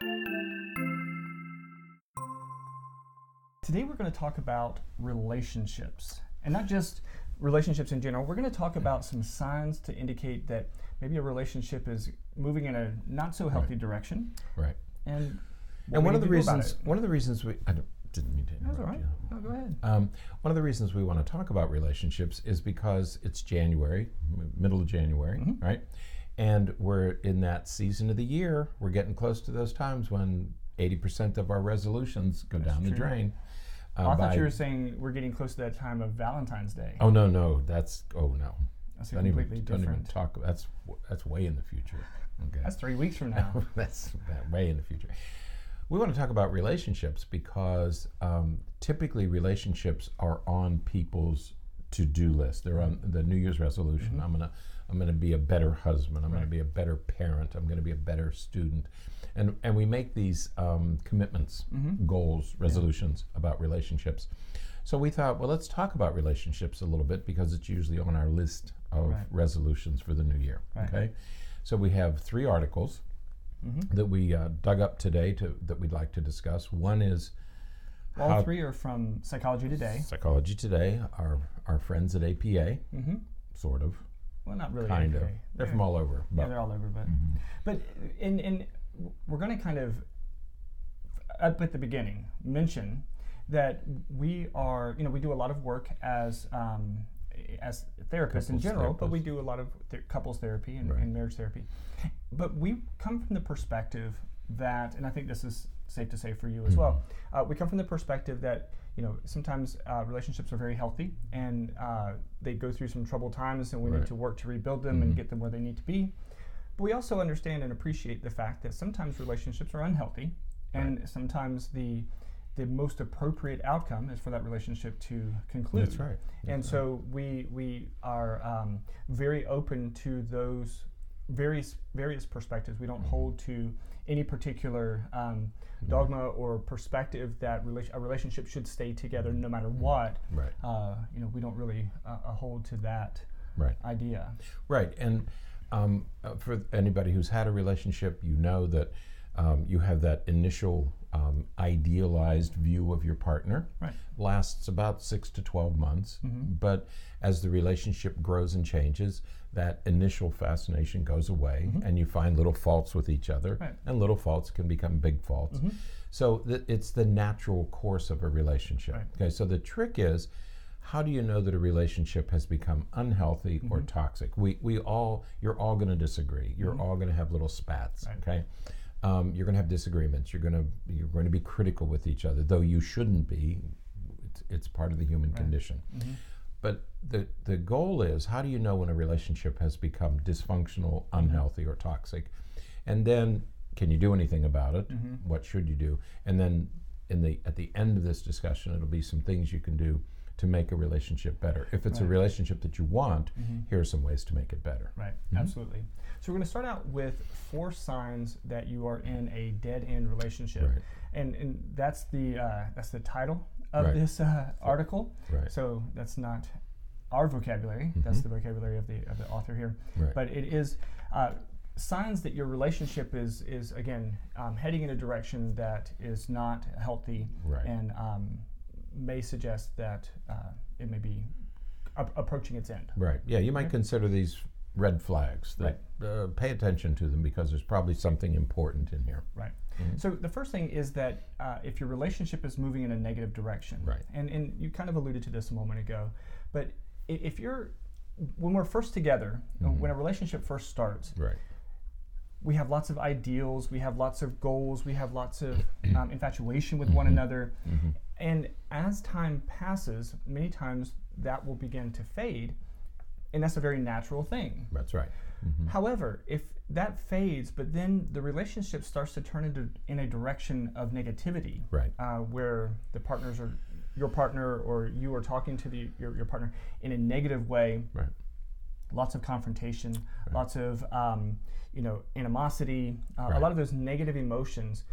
Today we're going to talk about relationships, and not just relationships in general. We're going to talk about some signs to indicate that maybe a relationship is moving in a not so healthy direction. Right. And And one of the to do about reasons, one of the reasons we, I didn't mean to That's interrupt all right. you. No, go ahead. Um, one of the reasons we want to talk about relationships is because it's January, m- middle of January, Mm-hmm. right? And we're in that season of the year. We're getting close to those times when 80% of our resolutions go down the drain. Oh, uh, I thought you were saying we're getting close to that time of Valentine's Day. Oh no, no, that's oh no. That's Don't even, completely don't even talk. That's that's way in the future. Okay. That's three weeks from now. That's that way in the future. We want to talk about relationships because um, typically relationships are on people's to-do list. They're on the New Year's resolution. I'm gonna I'm gonna be a better husband. I'm gonna be a better parent. I'm gonna be a better student, and and we make these um, commitments, goals, resolutions about relationships. So we thought, well, let's talk about relationships a little bit because it's usually on our list of Right. resolutions for the new year. Right. Okay, so we have three articles that we uh, dug up today to, that we'd like to discuss. One is All three are from Psychology Today. Psychology Today, our, our friends at APA, Mm-hmm. sort of, Well, not really. kind of. APA. They're from all over. Yeah, they're all over, but but in in we're going to kind of up at the beginning mention that we are you know we do a lot of work as um, as therapists in Couples general, but we do a lot of th- couples therapy and, Right. and marriage therapy. But we come from the perspective that, and I think this is safe to say for you as well. Mm-hmm. Uh, we come from the perspective that you know sometimes uh, relationships are very healthy and uh, they go through some troubled times, and we need to work to rebuild them and get them where they need to be. But we also understand and appreciate the fact that sometimes relationships are unhealthy, and sometimes the the most appropriate outcome is for that relationship to conclude. That's right. and so we we are um, very open to those various various perspectives. We don't hold to any particular um, dogma or perspective that rela- a relationship should stay together no matter what. Right. Uh, you know, we don't really uh, uh, hold to that Right. idea. Right, and um, uh, for anybody who's had a relationship, you know that um, you have that initial um, idealized view of your partner. Right. Lasts about six to twelve months, but as the relationship grows and changes, that initial fascination goes away, and you find little faults with each other, Right. and little faults can become big faults. So th- it's the natural course of a relationship. Right. Okay, so the trick is how do you know that a relationship has become unhealthy or Mm-hmm. toxic? We, we all, you're all going to disagree. You're all going to have little spats. Okay, um, you're going to have disagreements. You're going to you're going to be critical with each other, though you shouldn't be. It's, it's part of the human condition. Mm-hmm. But the the goal is how do you know when a relationship has become dysfunctional, Mm-hmm. unhealthy, or toxic, and then can you do anything about it? Mm-hmm. What should you do? And then in the at the end of this discussion, it'll be some things you can do to make a relationship better. If it's a relationship that you want, Mm-hmm. here are some ways to make it better. Right, absolutely. So we're going to start out with four signs that you are in a dead end relationship, Right. and and that's the uh, that's the title of Right. this uh, article. Right. So that's not our vocabulary. That's the vocabulary of the of the author here. Right. But it is. Uh, signs that your relationship is is again um, heading in a direction that is not healthy Right. and um, may suggest that uh, it may be ap- approaching its end. Right. Yeah, you might consider these red flags. That, uh, pay attention to them because there's probably something important in here. Right. So the first thing is that uh, if your relationship is moving in a negative direction, Right. and and you kind of alluded to this a moment ago, but if you're when we're first together, uh, when a relationship first starts, Right. we have lots of ideals, we have lots of goals, we have lots of um, infatuation with one another, and as time passes, many times that will begin to fade, and that's a very natural thing. That's right. However, if that fades, but then the relationship starts to turn into in a direction of negativity, Right. uh, where the partners are your partner or you are talking to the your, your partner in a negative way, Right. lots of confrontation, lots of um, you know animosity, uh, a lot of those negative emotions.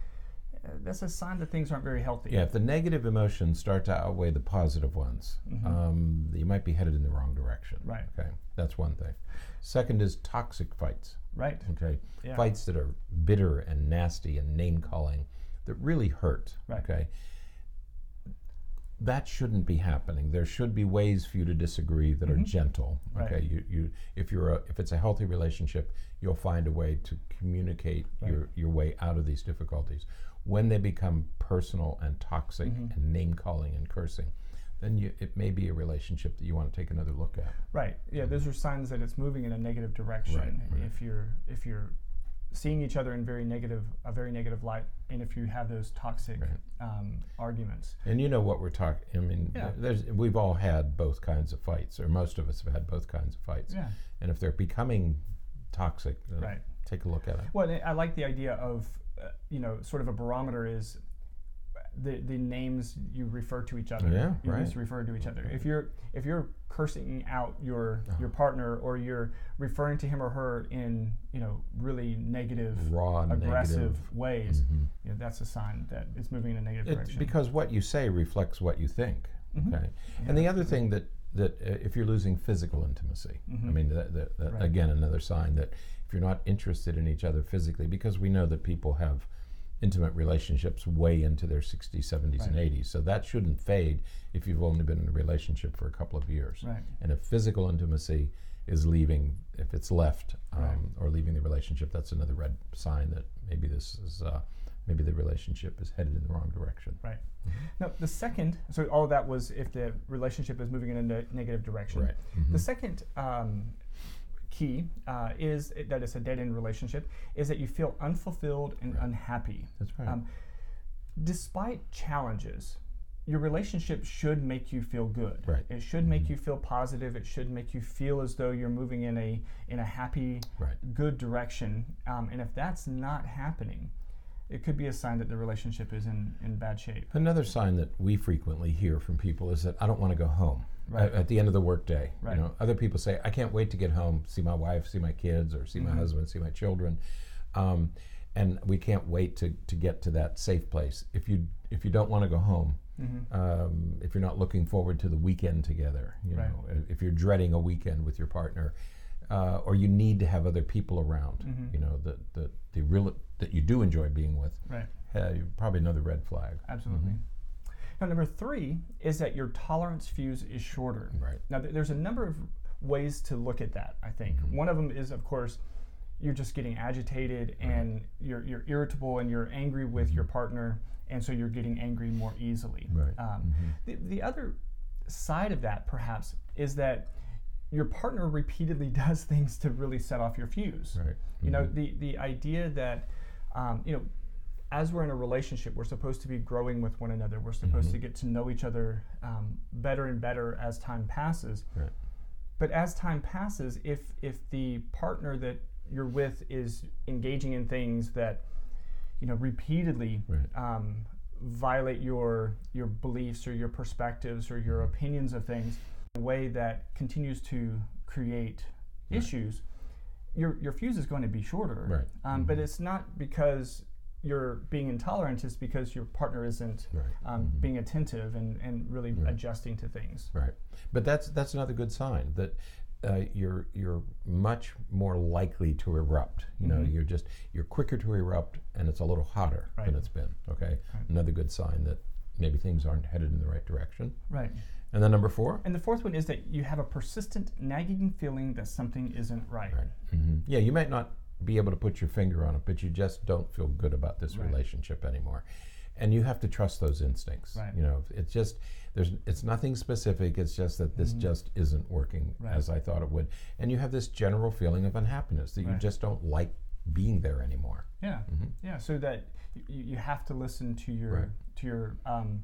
That's a sign that things aren't very healthy. Yeah, if the negative emotions start to outweigh the positive ones, um, you might be headed in the wrong direction. Mm-hmm. Right. Okay, that's one thing. Second is toxic fights. Right. Okay, Yeah. fights that are bitter and nasty and name calling that really hurt. Right. Okay. That shouldn't be happening. There should be ways for you to disagree that are gentle. Mm-hmm. Right. Okay. You, you if you're a, if it's a healthy relationship, you'll find a way to communicate your, your way out of these difficulties. When they become personal and toxic Mm-hmm. and name calling and cursing, then you, it may be a relationship that you want to take another look at. Right. Yeah, those are signs that it's moving in a negative direction. Right, right. If you're if you're seeing each other in very negative a very negative light, and if you have those toxic Right. um, arguments. And you know what we're talking. I mean, Yeah. there's we've all had both kinds of fights, or most of us have had both kinds of fights. Yeah. And if they're becoming toxic, then Right. take a look at it. Well, I like the idea of uh, you know sort of a barometer is the the names you refer to each other. Yeah, you right. to refer to each other. If you're if you're cursing out your Uh-huh. your partner or you're referring to him or her in you know really negative, Raw, aggressive negative. ways, Mhm. you know, that's a sign that it's moving in a negative direction. because what you say reflects what you think. Mhm. Okay. And the other thing that that uh, if you're losing physical intimacy, I Mhm. mean, that, that, that Right. again, another sign that if you're not interested in each other physically, because we know that people have intimate relationships way into their 60s, 70s, and Right. 80s. So that shouldn't fade if you've only been in a relationship for a couple of years. Right. And if physical intimacy is leaving, if it's left um, Right. or leaving the relationship, that's another red sign that maybe this is uh, maybe the relationship is headed in the wrong direction. Right. Now, the second, so all of that was if the relationship is moving in a ne- negative direction. Right. The second um, key uh, is that it's a dead end relationship is that you feel unfulfilled and unhappy. That's right. Um, despite challenges, your relationship should make you feel good. Right. It should make you feel positive. It should make you feel as though you're moving in a in a happy, Right. good direction. Um, and if that's not happening, it could be a sign that the relationship is in, in bad shape. Another sign that we frequently hear from people is that I don't want to go home Right. at, at the end of the workday. Right. You know, other people say I can't wait to get home, see my wife, see my kids, or see Mm-hmm. my husband, see my children, um, and we can't wait to, to get to that safe place. If you if you don't want to go home, Mm-hmm. um, if you're not looking forward to the weekend together, you Right. know, if you're dreading a weekend with your partner, uh, or you need to have other people around, Mm-hmm. you know, that the, the real that you do enjoy being with, Right. uh, probably another red flag. Absolutely. Mm-hmm. Now, number three is that your tolerance fuse is shorter. Right. Now, th- there's a number of ways to look at that, I think. Mm-hmm. One of them is, of course, you're just getting agitated and you're, you're irritable and you're angry with your partner, and so you're getting angry more easily. Mm-hmm. Right. Um, the, the other side of that, perhaps, is that your partner repeatedly does things to really set off your fuse. Right. You know, the, the idea that, um, you know, as we're in a relationship, we're supposed to be growing with one another. We're supposed to get to know each other um, better and better as time passes. Right. But as time passes, if if the partner that you're with is engaging in things that, you know, repeatedly Right. um, violate your your beliefs or your perspectives or your opinions of things, in a way that continues to create issues, your your fuse is going to be shorter. Right. Um, But it's not because you're being intolerant; is because your partner isn't Right. um, being attentive and, and really adjusting to things. Right. But that's that's another good sign that uh, you're you're much more likely to erupt. You know, you're just you're quicker to erupt, and it's a little hotter Right. than it's been. Okay. Another good sign that maybe things aren't headed in the right direction. Right. And then number four. And the fourth one is that you have a persistent nagging feeling that something isn't right. Right. hmm Yeah, you might not be able to put your finger on it, but you just don't feel good about this Right. relationship anymore. And you have to trust those instincts. Right. You know, it's just there's it's nothing specific. It's just that this just isn't working Mm-hmm. Right. as I thought it would. And you have this general feeling of unhappiness that you just don't like being there anymore. Yeah, yeah. So that you, you have to listen to your Mm-hmm. Right. to your um,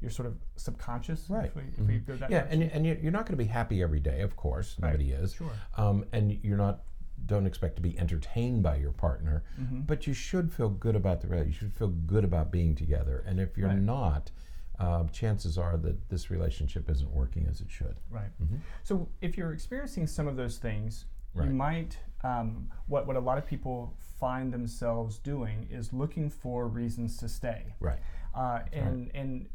your sort of subconscious. Right. If we, if we go that Yeah, direction. and, and you- you're not going to be happy every day, of course. Right. Nobody is. Sure. Um, and you're not don't expect to be entertained by your partner, Mm-hmm. but you should feel good about the rela- you should feel good about being together. And if you're Right. not, uh, chances are that this relationship isn't working as it should. Right. So if you're experiencing some of those things, Right. you might um, what what a lot of people find themselves doing is looking for reasons to stay. Right. Uh, and and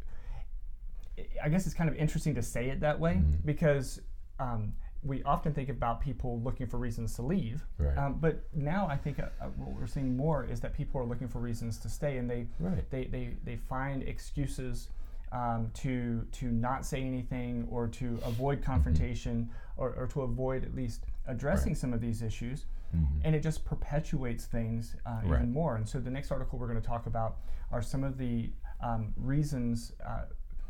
I guess it's kind of interesting to say it that way Mm-hmm. because um, we often think about people looking for reasons to leave, Right. um, but now I think uh, uh, what we're seeing more is that people are looking for reasons to stay, and they Right. they, they, they find excuses um, to to not say anything or to avoid confrontation or, or to avoid at least addressing Right. some of these issues, Mhm. and it just perpetuates things uh, even more. And so the next article we're going to talk about are some of the um, reasons, uh,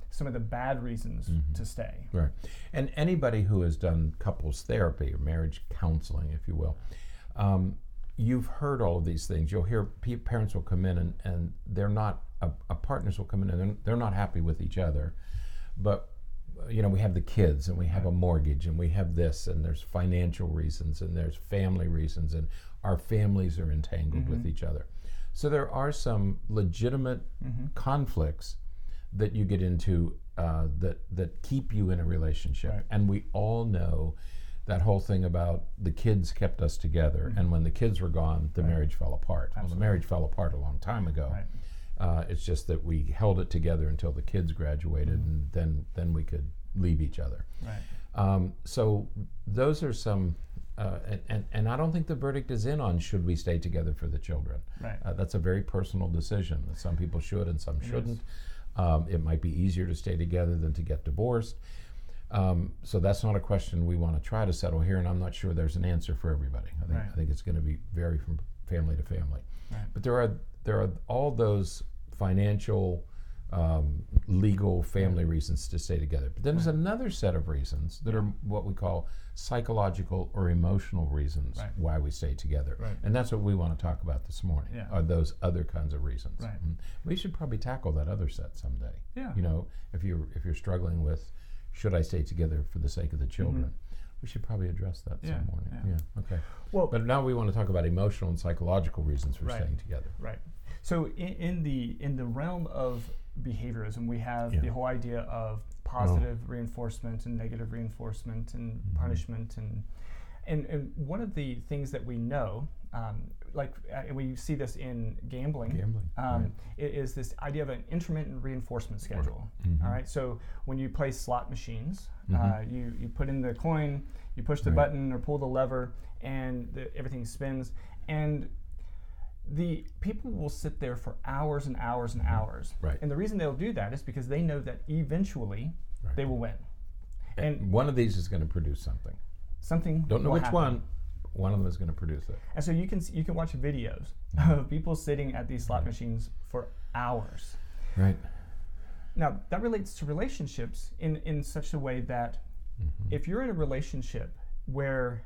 some of the bad reasons Mm-hmm. to stay. Right. And anybody who has done couples therapy or marriage counseling, if you will, um, you've heard all of these things. You'll hear pe- parents will come in and, and they're not, uh, uh, partners will come in and they're, they're not happy with each other. But, you know, we have the kids and we have a mortgage and we have this and there's financial reasons and there's family reasons and our families are entangled with each other. So there are some legitimate conflicts that you get into uh, that that keep you in a relationship. Right. And we all know that whole thing about the kids kept us together, and when the kids were gone, the marriage fell apart. Well, the marriage fell apart a long time ago. Right. Uh, it's just that we held it together until the kids graduated, and then then we could leave each other. Right. Um, so those are some, uh, and, and, and I don't think the verdict is in on should we stay together for the children. Right. Uh, that's a very personal decision. That some people should and some shouldn't. Um, it might be easier to stay together than to get divorced. Um, so that's not a question we want to try to settle here, and I'm not sure there's an answer for everybody. I think Right. I think it's going to be vary from family to family. Right. But there are there are all those financial, um, legal, family reasons to stay together. But then there's another set of reasons that are what we call psychological or emotional reasons Right. why we stay together. Right. And that's what we want to talk about this morning. Yeah. Are those other kinds of reasons? Right. Mm. We should probably tackle that other set someday. Yeah. You know, if you if you're struggling with, should I stay together for the sake of the children? We should probably address that Mm-hmm. Yeah, some morning. yeah. Yeah. Okay. Well, But now we want to talk about emotional and psychological reasons for Right. staying together. Right. So in, in the in the realm of behaviorism, we have Yeah. the whole idea of positive reinforcement and negative reinforcement and Mm-hmm. punishment and and and one of the things that we know, um, like uh, and we see this in gambling, Gambling, um, right. is this idea of an intermittent reinforcement schedule. Mhm. All right. So when you play slot machines, Mhm. uh, you you put in the coin, you push the Right. button or pull the lever, and the, everything spins. And the people will sit there for hours and hours and hours. Mm-hmm. Right. And the reason they'll do that is because they know that eventually Right. they will win. And one of these is going to produce something. something Don't know which happen. one. One of them is going to produce it. And so you can you can watch videos Mm-hmm. of people sitting at these slot machines for hours. Right. Now that relates to relationships in in such a way that Mm-hmm. if you're in a relationship where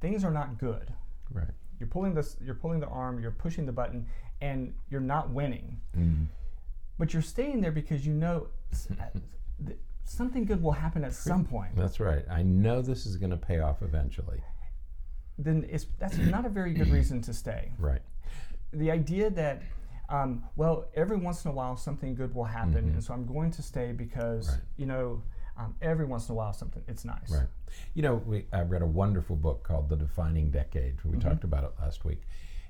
things are not good, Right. You're pulling this you're pulling the arm, you're pushing the button, and you're not winning, Mm. but you're staying there because you know something good will happen at some point. That's right. I know this is going to pay off eventually. Then it's that's not a very good reason to stay. Right. the idea that um, well every once in a while something good will happen and so i'm going to stay because Mm-hmm. Right. you know um, every once in a while something it's nice Right. You know, we, I read a wonderful book called The Defining Decade. Where we Mm-hmm. talked about it last week.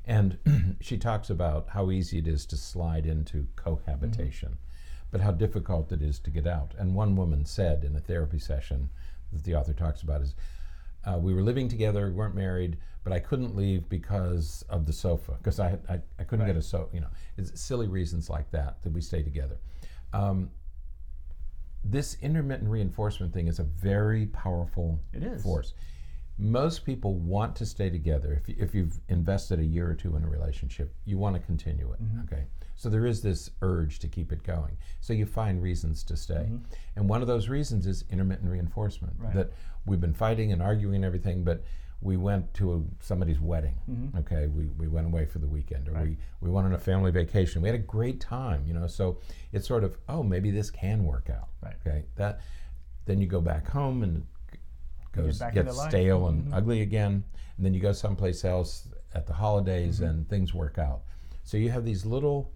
And she talks about how easy it is to slide into cohabitation, Mm-hmm. but how difficult it is to get out. And one woman said in a therapy session that the author talks about is, uh, we were living together, weren't married, but I couldn't leave because of the sofa, because I, I, I couldn't get a sofa, you know, it's silly reasons like that that we stay together. Um, this intermittent reinforcement thing is a very powerful It is. force. Most people want to stay together. If, if you've invested a year or two in a relationship, you want to continue it. Mm-hmm. Okay, so there is this urge to keep it going. So you find reasons to stay, and one of those reasons is intermittent reinforcement. Mm-hmm. Right. That we've been fighting and arguing and everything, but we went to a, somebody's wedding. Mm-hmm. Okay, we, we went away for the weekend, or we, we went on a family vacation. We had a great time, you know. So it's sort of oh maybe this can work out. Right. Okay, that then you go back home and it goes back gets life. stale and Mhm. ugly again, and then you go someplace else at the holidays Mm-hmm. and things work out. So you have these little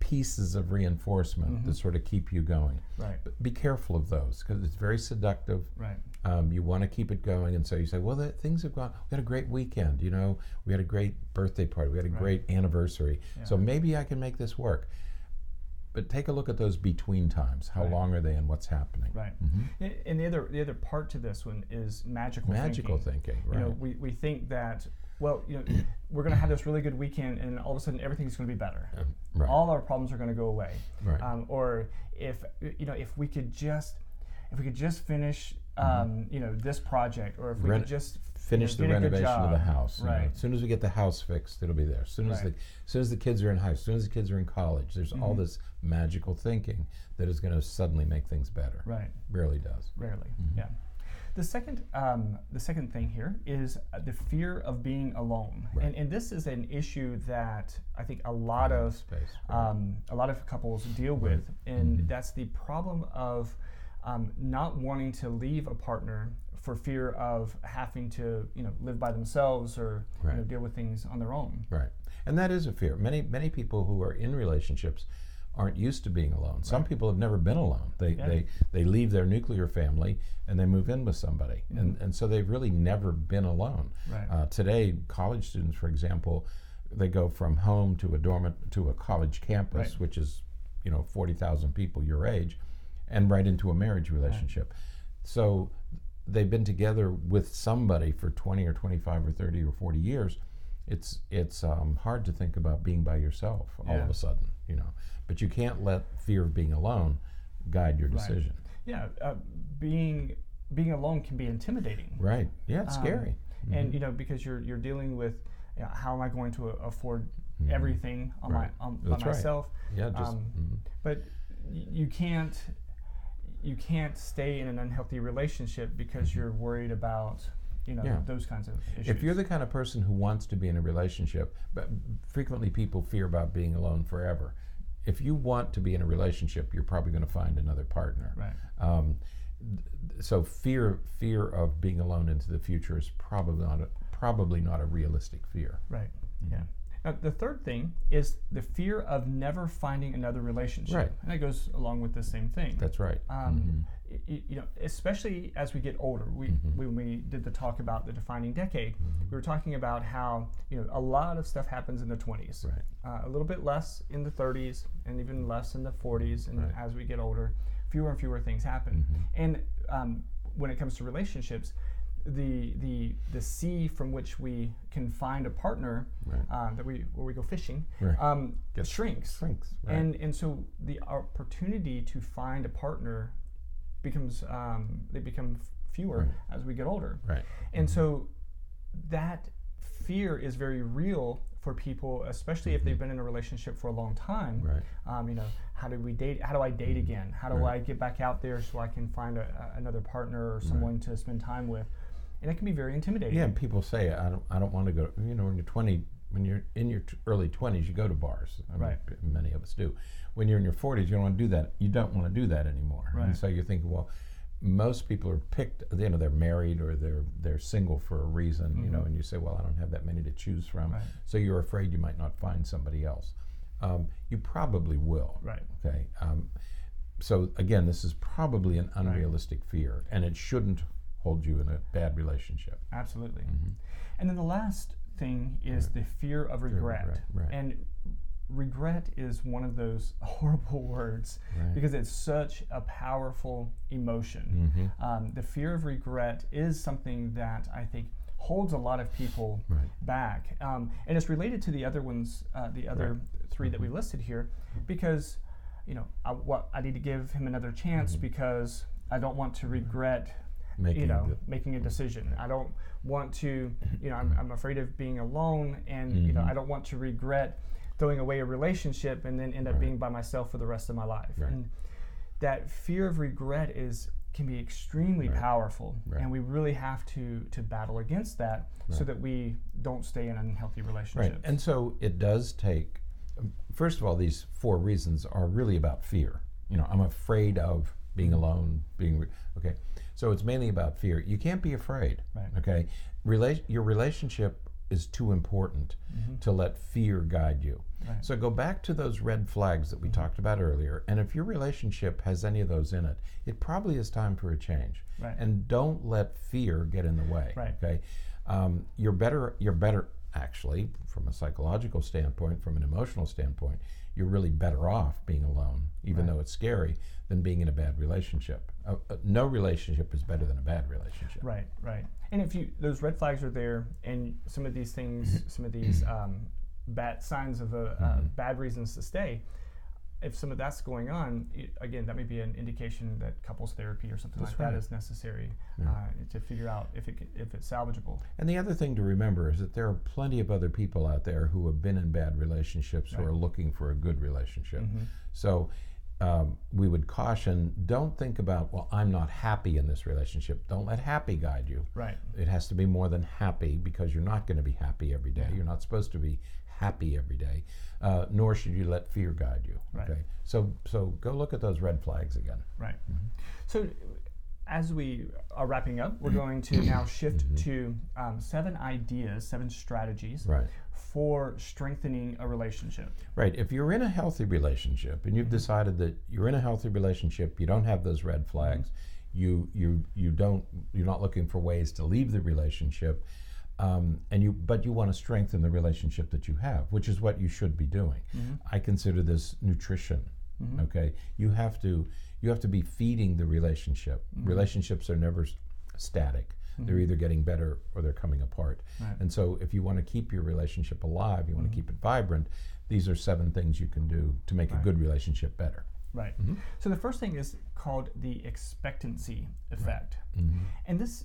pieces of reinforcement Mm-hmm. that sort of keep you going. right But be careful of those because it's very seductive. right Um, you want to keep it going, and so you say, "Well, that, things have gone. We had a great weekend. You know, we had a great birthday party. We had a Right. great anniversary. So maybe I can make this work." but take a look at those between times. How Right. long are they, and what's happening? Right. Mhm. And the other the other part to this one is magical. Magical thinking. thinking, You know, we, we think that well, you know, we're going to have this really good weekend, and all of a sudden everything's going to be better. Um, right. All our problems are going to go away. Right. Um, or if you know, if we could just if we could just finish um, you know this project, or if we Mm-hmm. Ren- could just Finish the renovation of the house. you know. Right. As soon as we get the house fixed, it'll be there. As soon as Right. the as soon as the kids are in high, as soon as the kids are in college, there's all Mhm. this magical thinking that is going to suddenly make things better. right. Rarely does. Rarely, Mhm. yeah. The second, um, the second thing here is the fear of being alone, Right. and, and this is an issue that I think a lot of space. right. um, a lot of couples deal with, and Mhm. that's the problem of um, not wanting to leave a partner for fear of having to, you know, live by themselves or you know, deal with things on their own. Right. And that is a fear. Many many people who are in relationships aren't used to being alone. Some Right. people have never been alone. They, Yeah. they they leave their nuclear family and they move in with somebody. And Mm-hmm. and so they've really never been alone. Right. Uh, today, college students, for example, they go from home to a dorm to a college campus, Right. which is, you know, forty thousand people your age, and right into a marriage relationship. So they've been together with somebody for twenty or twenty five or thirty or forty years. It's it's um, hard to think about being by yourself all Yeah. of a sudden, you know. But you can't let fear of being alone guide your Right. decision. Yeah, uh, being being alone can be intimidating. Right? Yeah, it's Um, scary. and you know because you're you're dealing with you know, how am I going to afford everything on Mm-hmm. Right. my on, by right. myself? Yeah, just um, mhm. But y- you can't you can't stay in an unhealthy relationship because you're worried about you know. Yeah. those kinds of issues. If you're the kind of person who wants to be in a relationship, but frequently people fear about being alone forever. If you want to be in a relationship, you're probably going to find another partner. right, Um, th- so fear fear of being alone into the future is probably not a, probably not a realistic fear. right, Mm-hmm. yeah. Now the third thing is the fear of never finding another relationship, Right. and that goes along with the same thing. That's right. um, y- you know, especially as we get older. We, Mm-hmm. when we did the talk about the defining decade, we were talking about how you know a lot of stuff happens in the 20s, Right. uh, a little bit less in the 30s, and even less in the 40s. And Right. Mm-hmm. as we get older, fewer and fewer things happen. And um, when it comes to relationships, the the the sea from which we can find a partner Right. uh, that we where we go fishing Right. um, shrinks. Shrinks. Right. And and so the opportunity to find a partner becomes um, they become fewer Right. as we get older. right. And so that fear is very real for people, especially if they've been in a relationship for a long time. Mm-hmm. Right. Um, you know, how do we date? How do I date again? How do Right. I get back out there so I can find a, a, another partner or someone to spend time with? And it can be very intimidating. Yeah, and people say I don't I don't want to go. You know, when you're 20, when you're in your t- early 20s, you go to bars. I Right. p- Many of us do. When you're in your 40s, you don't want to do that. You don't want to do that anymore. Right. And so you're thinking, well, most people are picked. You know, they're married or they're they're single for a reason. You know, and you say, well, I don't have that many to choose from. Mm-hmm. Right. So you're afraid you might not find somebody else. Um, you probably will. Right. Okay. Um, so again, this is probably an unrealistic fear, and it shouldn't hold you in a bad relationship. Absolutely. Mm-hmm. And then the last thing is the fear of regret. regret, right. And regret is one of those horrible words Right. because it's such a powerful emotion. Mm-hmm. Um, the fear of regret is something that I think holds a lot of people Right. back. Um, and it's related to the other ones, uh, the other three that we Mm-hmm. listed here, because, you know, I, what, I need to give him another chance Mm-hmm. because I don't want to regret Making you know the- making a decision i don't want to you know i'm, I'm afraid of being alone and you know Mhm. i don't want to regret throwing away a relationship and then end up Right. being by myself for the rest of my life Right. and that fear of regret is can be extremely Right. powerful Right. and we really have to to battle against that so that we don't stay in unhealthy relationships Right. And so it does take, first of all, these four reasons are really about fear. You know, I'm afraid of being mm. alone, being, re- okay. So it's mainly about fear. You can't be afraid. Right. Okay. Rela- your relationship is too important mm-hmm. to let fear guide you. Right. So go back to those red flags that we mm-hmm. talked about earlier. And if your relationship has any of those in it, it probably is time for a change. Right. And don't let fear get in the way. Right. Okay. Um, you're better. You're better actually, from a psychological standpoint, from an emotional standpoint, you're really better off being alone, even Right. though it's scary, than being in a bad relationship. Uh, uh, no relationship is better than a bad relationship. Right, right. And if you those red flags are there, and some of these things, some of these um, bad signs of a, uh, Mhm. bad reasons to stay, if some of that's going on, i again, that may be an indication that couples therapy or something That's like that right. is necessary Yeah. uh, to figure out if it if it's salvageable. And the other thing to remember is that there are plenty of other people out there who have been in bad relationships who are looking for a good relationship. Mhm. So um, we would caution don't think about, well, I'm not happy in this relationship. Don't let happy guide you. Right, It has to be more than happy because you're not going to be happy every day. You're not supposed to be happy every day, uh, nor should you let fear guide you. Right. Okay, so so go look at those red flags again. right. So as we are wrapping up, we're going to now shift Mhm. to um, seven ideas, seven strategies Right. For strengthening a relationship. Right. If you're in a healthy relationship and you've mm-hmm. decided that you're in a healthy relationship, you don't have those red flags, mm-hmm. you you you don't you're not looking for ways to leave the relationship, um, and you but you want to strengthen the relationship that you have, which is what you should be doing. Mm-hmm. I consider this nutrition. Okay, you have to you have to be feeding the relationship. Relationships are never s- static. They're either getting better or they're coming apart. Right. And so, if you want to keep your relationship alive, you want to keep it vibrant, these are seven things you can do to make a good relationship better. Right. Mm-hmm. So the first thing is called the expectancy effect, Mm-hmm. and this,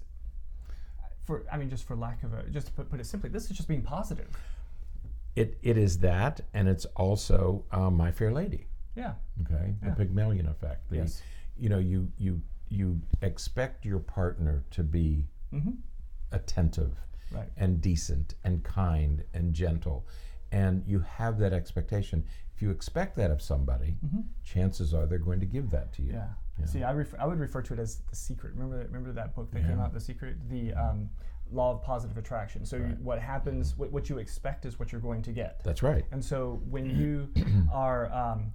for I mean, just for lack of a, just to put, put it simply, this is just being positive. It, it is that, and it's also um, My Fair Lady. Yeah. Okay, Yeah. the Pygmalion effect. The, Yes. You know, you you you expect your partner to be Mm-hmm. attentive Right. and decent and kind and gentle, and you have that expectation. If you expect that of somebody, chances are they're going to give that to you. Mm-hmm. Yeah. Yeah. See, I, refer, I would refer to it as the secret. Remember, that- remember that book that came out, The Secret, the um, law of positive attraction. So you, what happens, what, what you expect is what you're going to get. That's right. And so when you are um,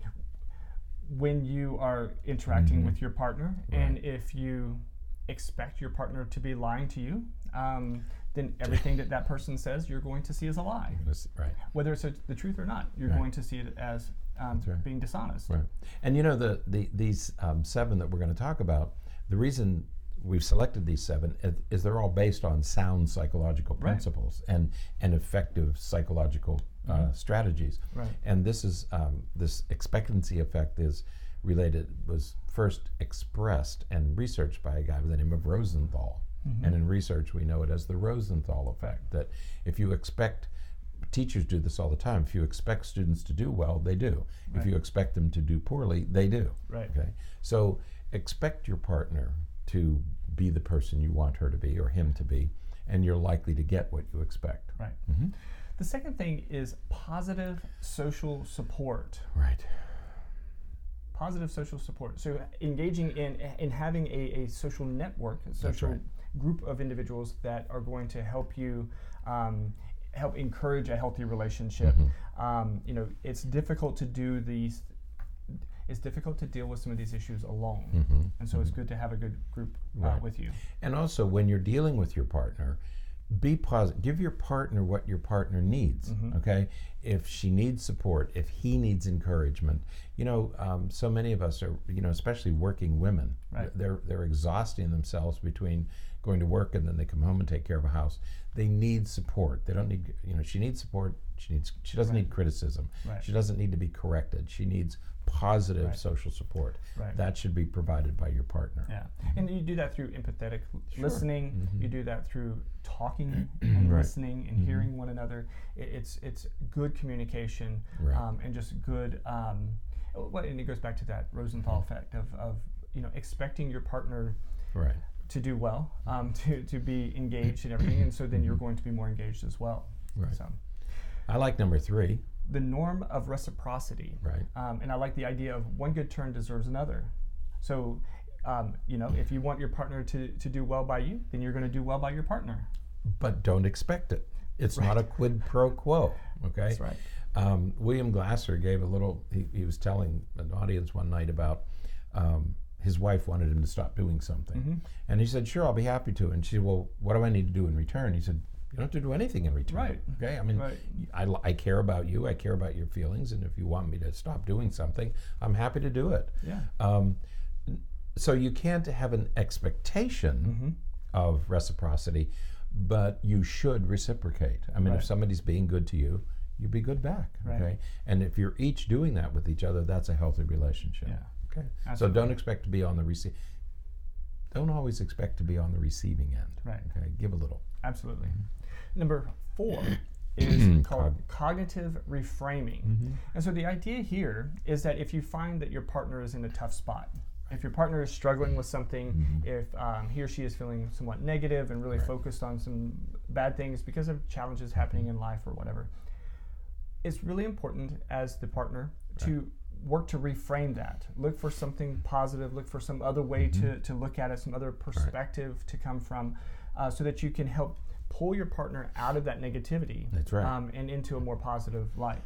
when you are interacting Mhm. with your partner, and if you expect your partner to be lying to you, um, then everything that that person says you're going to see as a lie, right. whether it's a, the truth or not. You're Right. going to see it as um, right. being dishonest. Right. And you know the, the these um, seven that we're going to talk about. The reason we've selected these seven is, is they're all based on sound psychological principles and and effective psychological uh, strategies. Right. And this is um, this expectancy effect is related was first expressed and researched by a guy by the name of Rosenthal. And in research, we know it as the Rosenthal effect. That if you expect teachers do this all the time. If you expect students to do well, they do. If you expect them to do poorly, they do. Right. Okay. So expect your partner to be the person you want her to be or him to be, and you're likely to get what you expect. Right. Mm-hmm. The second thing is positive social support. Right. Positive social support. So engaging in in having a, a social network, a social right. group of individuals that are going to help you um, help encourage a healthy relationship. Mm-hmm. Um, you know, it's difficult to do these. It's difficult to deal with some of these issues alone, Mm-hmm. and so it's good to have a good group uh, Right. with you. And also, when you're dealing with your partner, be positive. Give your partner what your partner needs. Mm-hmm. Okay, if she needs support, if he needs encouragement, you know, um, so many of us are, you know, especially working women. Right. They're they're exhausting themselves between going to work and then they come home and take care of a house. They need support. They don't need, you know, she needs support. She needs. She doesn't need criticism. Right. She doesn't need to be corrected. She needs positive Right. social support. Right. That should be provided by your partner. Yeah, and you do that through empathetic Sure. listening. Mhm. You do that through talking and Right. listening and Mhm. hearing one another. I- It's it's good communication Right. um, and just good. Um, what and it goes back to that Rosenthal effect of, of you know expecting your partner Right. to do well, um, to to be engaged in everything, and so then you're going to be more engaged as well. Right. So I like number three. the norm of reciprocity. Right. Um, and I like the idea of one good turn deserves another. So, um, you know, if you want your partner to, to do well by you, then you're going to do well by your partner. But don't expect it. It's not a quid pro quo. Okay. That's right. Um, William Glasser gave a little. He, he was telling an audience one night about um, his wife wanted him to stop doing something, Mhm. and he said, "Sure, I'll be happy to." And she said, "Well, what do I need to do in return?" He said, You don't have to do anything in return. Right. Okay. I mean, Right. I, I care about you. I care about your feelings, and if you want me to stop doing something, I'm happy to do it. Yeah. Um, so you can't have an expectation Mm-hmm. of reciprocity, but you should reciprocate. I mean, if somebody's being good to you, you be good back. Right. Okay. And if you're each doing that with each other, that's a healthy relationship. Yeah. Okay. So don't expect to be on the receive. Don't always expect to be on the receiving end. Right. Okay. Give a little. Absolutely. Mm-hmm. Number four is called cognitive reframing. Mm-hmm. And so the idea here is that if you find that your partner is in a tough spot, if your partner is struggling with something, Mm-hmm. if um, he or she is feeling somewhat negative and really focused on some bad things because of challenges happening in life or whatever, it's really important as the partner to work to reframe that. Look for something positive, look for some other way Mm-hmm. to, to look at it, some other perspective to come from, uh, so that you can help pull your partner out of that negativity That's right. um, and into a more positive light.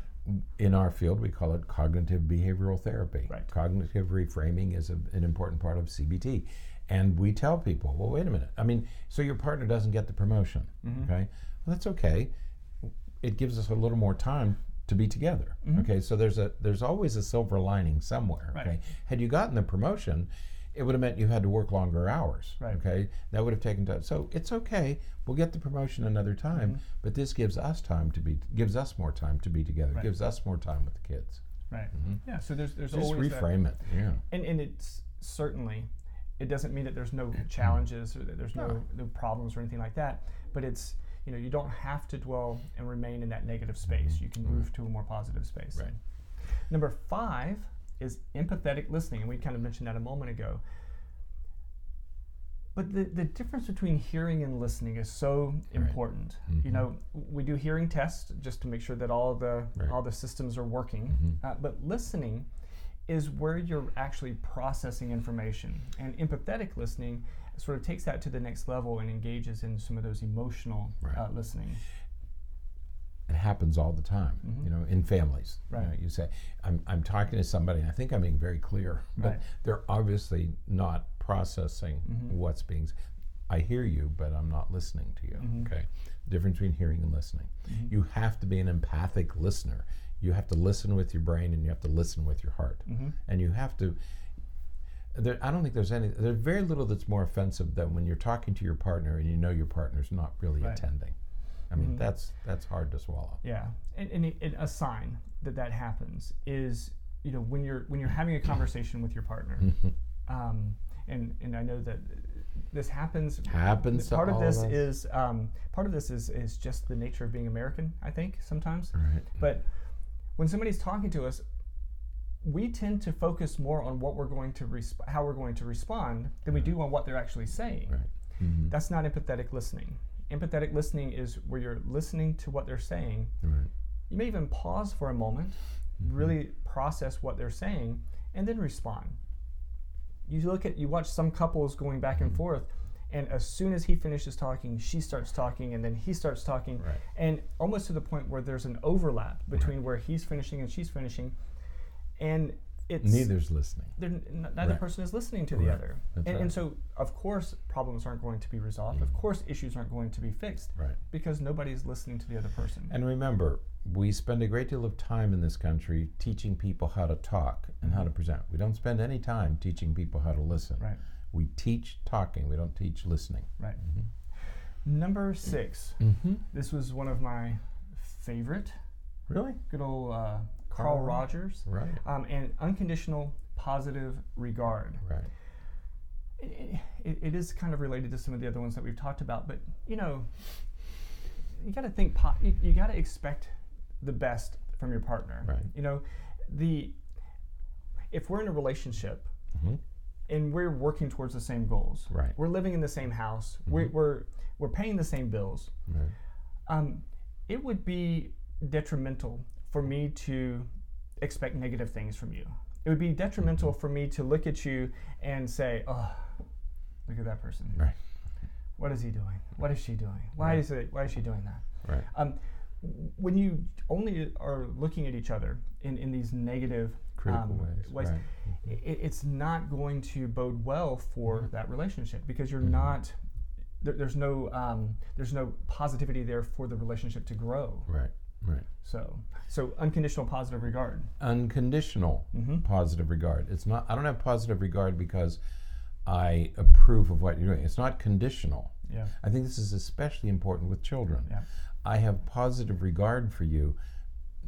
in our field, we call it cognitive behavioral therapy. Right. Cognitive reframing is a, an important part of CBT. And we tell people, well, wait a minute. I mean, so your partner doesn't get the promotion, Mm-hmm. okay? Well, that's okay. It gives us a little more time to be together. Okay, so there's a there's always a silver lining somewhere. Mm-hmm. Right. Okay, had you gotten the promotion, it would have meant you had to work longer hours. Right. Okay, that would have taken time. So it's okay. We'll get the promotion another time, Mm-hmm. but this gives us time to be gives us more time to be together. Right. Gives us more time with the kids. Right. Mm-hmm. Yeah. So there's there's Just always that- reframe it. Yeah. and and it's certainly it doesn't mean that there's no challenges or that there's no no problems or anything like that but it's you know you don't have to dwell and remain in that negative space mm-hmm. you can move mm-hmm. to a more positive space Right. number five is empathetic listening and we kind of mentioned that a moment ago but the, the difference between hearing and listening is so important. You know, we do hearing tests just to make sure that all the Right. all the systems are working. Uh, but listening is where you're actually processing information, and empathetic listening sort of takes that to the next level and engages in some of those emotional Right. uh, listening. It happens all the time, you know, in families. You, know, Mm-hmm. Right. you say, I'm, I'm talking to somebody, and I think I'm being very clear, but Right. they're obviously not processing Mm-hmm. what's being. i hear you, but I'm not listening to you. Mm-hmm. Okay, difference between hearing and listening. You have to be an empathic listener. You have to listen with your brain, and you have to listen with your heart, Mm-hmm. and you have to. There, I don't think there's any. There's very little that's more offensive than when you're talking to your partner and you know your partner's not really Right. Mm-hmm. attending. I mean, that's that's hard to swallow. Yeah, and, and, it, and a sign that that happens is you know when you're when you're having a conversation with your partner, um, and and I know that this happens. Happens Part of this of is um, part of this is is just the nature of being American. I think sometimes, Right. but when somebody's talking to us. We tend to focus more on what we're going to resp- how we're going to respond than we do on what they're actually saying. Right. Mhm. That's not empathetic listening. Empathetic listening is where you're listening to what they're saying Right. you may even pause for a moment, mm-hmm. really process what they're saying, and then respond. You look at, you watch some couples going back and mm-hmm. forth, and as soon as he finishes talking, she starts talking, and then he starts talking, Right. and almost to the point where there's an overlap between where he's finishing and she's finishing, and it's Neither's listening. n- neither Right. person is listening to the Right. other, and, and so of course problems aren't going to be resolved. Of course issues aren't going to be fixed Right. because nobody's listening to the other person. And remember, we spend a great deal of time in this country teaching people how to talk and how to present. We don't spend any time teaching people how to listen. Right. We teach talking. We don't teach listening. Right. Number 6 Mm-hmm. This was one of my favorite. Really? Good old uh, Carl Carl Rogers. Right. Um, and unconditional positive regard. Right. It, it, it is kind of related to some of the other ones that we've talked about, but you know, you got to think. Po- you, you got to expect the best from your partner. Right. You know, the if we're in a relationship Mhm. and we're working towards the same goals, Right. We're living in the same house. We're, we're we're paying the same bills. Right. um, it would be detrimental for me to expect negative things from you. It would be detrimental for me to look at you and say, "Oh, look at that person. Right. What is he doing? What is she doing? Why is it? Why is she doing that?" Right. Um, when you only are looking at each other in, in these negative Critical um, ways. Right. it, it's not going to bode well for Mm-hmm. that relationship because you're not there, there's no um, there's no positivity there for the relationship to grow. Right. Right. So so unconditional positive regard. Unconditional Mhm. positive regard. It's not. I don't have positive regard because I approve of what you're doing. It's not conditional. Yeah. I think this is especially important with children. Yeah. I have positive regard for you,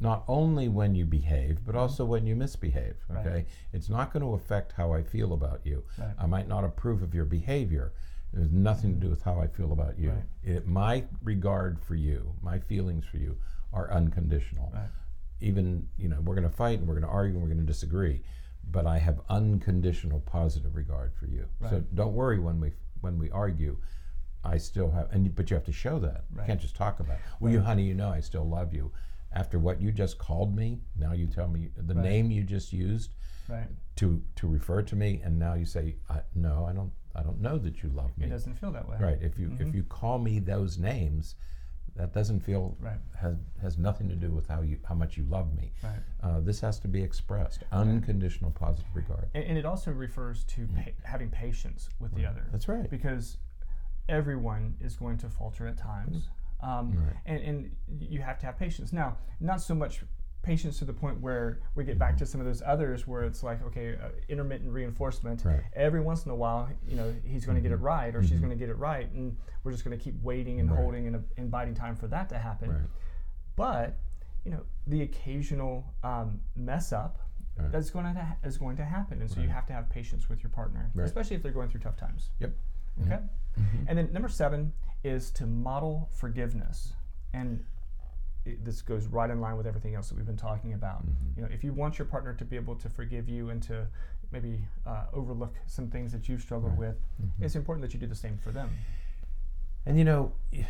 not only when you behave, but also when you misbehave. Mm-hmm. Right. Okay, it's not going to affect how I feel about you. Right. I might not approve of your behavior. It has nothing to do with how I feel about you. Right. It, my regard for you, my feelings for you, are unconditional. Right. Even you know we're going to fight and we're going to argue and we're going to disagree, but I have unconditional positive regard for you. So don't worry when we when we argue. I still have, and but you have to show that. You can't just talk about. It. Well, you, honey, you know I still love you. After what you just called me, now you tell me the Right. name you just used Right. to to refer to me, and now you say, I, "No, I don't. I don't know that you love me." It doesn't feel that way. Right. If you Mhm. if you call me those names, that doesn't feel Right. has has nothing to do with how you how much you love me. Right. Uh, this has to be expressed. Unconditional positive regard. And, and it also refers to pa- having patience with the other. That's right. because everyone is going to falter at times, um, Right. and, and you have to have patience. Now, not so much patience to the point where we get back to some of those others where it's like, okay, uh, intermittent reinforcement. Right. Every once in a while, you know, he's going to get it right or she's Mhm. going to get it right, and we're just going to keep waiting and Right. holding and, uh, and biding time for that to happen. Right. But you know, the occasional um, mess up. That's going to ha- is going to happen, and so you have to have patience with your partner, especially if they're going through tough times. Yep. Okay. Mhm. And then number seven is to model forgiveness. And it, this goes right in line with everything else that we've been talking about. Mhm. You know, if you want your partner to be able to forgive you and to maybe uh, overlook some things that you've struggled Right. with, Mhm. it's important that you do the same for them. And you know,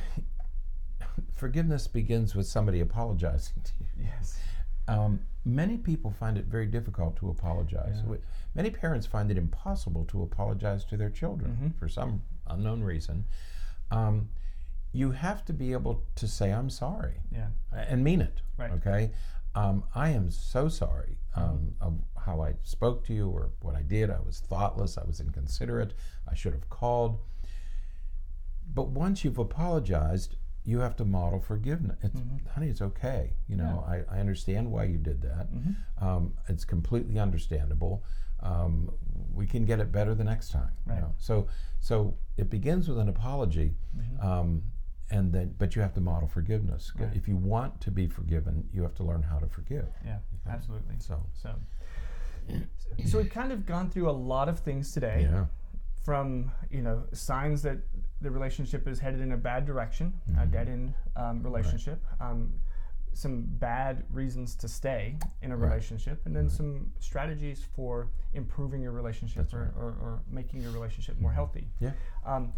forgiveness begins with somebody apologizing to you. Yes. Um, many people find it very difficult to apologize. Yeah. Many parents find it impossible to apologize to their children Mhm. for some unknown reason. Um, you have to be able to say, I'm sorry, Yeah. and mean it. Right. Okay? Um, I am so sorry um, of how I spoke to you or what I did. I was thoughtless. I was inconsiderate. I should have called. But once you've apologized, you have to model forgiveness. It's, Mhm. Honey, it's okay. You know, I, I understand why you did that. Mhm. Um, it's completely understandable. Um, we can get it better the next time. you Right. know. So, so it begins with an apology, Mhm. um, and then, but you have to model forgiveness. Right. If you want to be forgiven, you have to learn how to forgive. Yeah. Okay. Absolutely. So, So, so we've kind of gone through a lot of things today. yeah, from you know signs that the relationship is headed in a bad direction, a Mhm. dead end um, relationship, um, some bad reasons to stay in a Right. relationship, and then Right. some strategies for improving your relationship or, right. or, or making your relationship more Mhm. healthy. yeah, Um,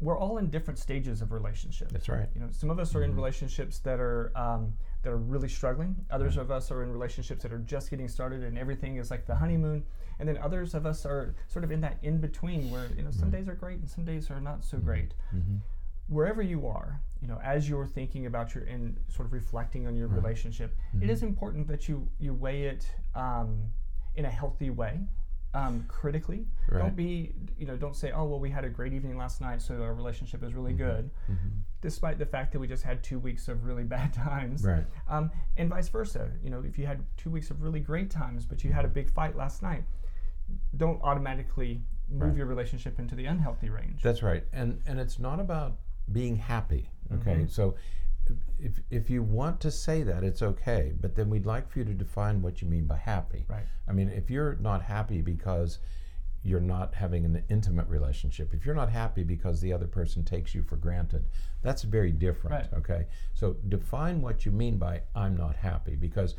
we're all in different stages of relationships. that's right. You know, some of us are in Mhm. relationships that are um, that are really struggling. Others of us are in relationships that are just getting started, and everything is like the honeymoon. And then others of us are sort of in that in between, where you know some days are great and some days are not so Mhm. great. Mhm. Wherever you are, you know, as you're thinking about your and sort of reflecting on your Right. relationship, it is important that you you weigh it um, in a healthy way. Um, critically, Right. don't be, you know, don't say, "Oh, well, we had a great evening last night, so our relationship is really Mhm. good." Mhm. despite the fact that we just had two weeks of really bad times. Right. Um, and vice versa. You know, if you had two weeks of really great times, but you had a big fight last night, don't automatically move Right. your relationship into the unhealthy range. That's right. And and it's not about being happy. Okay. Mhm. So if if you want to say that, it's okay. But then we'd like for you to define what you mean by happy. right. I mean, if you're not happy because you're not having an intimate relationship, if you're not happy because the other person takes you for granted, that's very different. Right. Okay. So define what you mean by I'm not happy because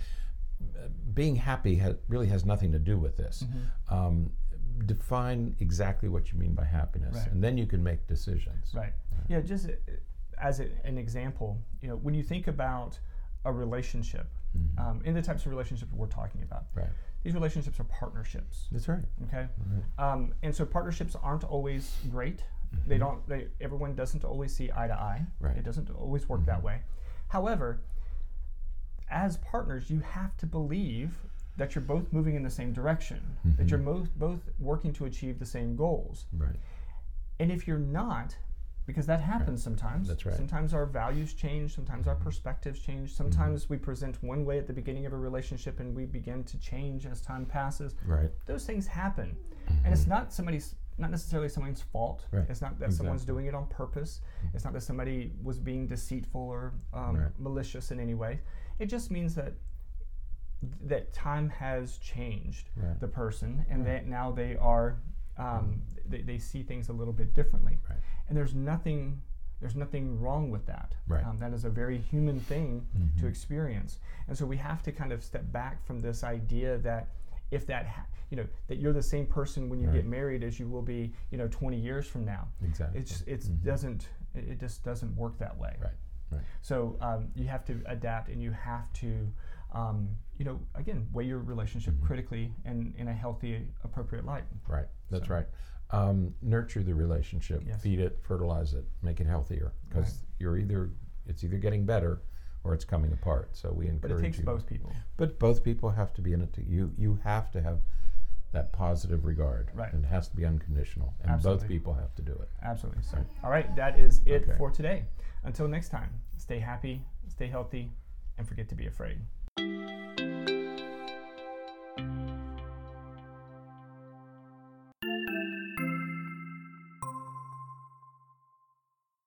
uh, being happy has, really has nothing to do with this. Mhm. Um, define exactly what you mean by happiness, Right. and then you can make decisions. Right. Yeah. Just uh, as a, an example, you know, when you think about a relationship, Mhm. um, in the types of relationships we're talking about, Right. these relationships are partnerships. That's right. Okay. Right. Um, and so partnerships aren't always great. They Mhm. don't. They, everyone doesn't always see eye to eye. Right. It doesn't always work that Mhm. way. However, as partners, you have to believe that you're both moving in the same direction. That Mhm. you're mo- both working to achieve the same goals. Right. And if you're not, because that happens sometimes. That's right. Mm-hmm. Sometimes our values change, sometimes our perspectives change. Sometimes we present one way at the beginning of a relationship and we begin to change as time passes. Right. Those things happen. And it's not somebody's not necessarily someone's fault. Mm-hmm. Right. It's not that someone's doing it on purpose. It's not that somebody was being deceitful or um, Right. malicious in any way. It just means that that time has changed Right. the person, and that now they are um, they, they see things a little bit differently. Right. And there's nothing there's nothing wrong with that. Right. Mm-hmm. Um, that is a very human thing to experience, and so we have to kind of step back from this idea that if that ha- you know that you're the same person when you get married as you will be you know 20 years from now. Exactly. It's it doesn't it, it just doesn't work that way. Right. Right. So um, you have to adapt, and you have to, um, you know, again, weigh your relationship Mm-hmm. critically and in a healthy, appropriate light. Right. That's So- right. Um, nurture the relationship. Yes. Feed it. Fertilize it. Make it healthier. Because you're either it's either getting better or it's coming apart. So we encourage. But it takes you. both people. But both people have to be in it. To, you you have to have that positive regard. Right. And it has to be unconditional. And both people have to do it. Absolutely. So, all right, that is it Okay. for today. Until next time, stay happy, stay healthy, and forget to be afraid.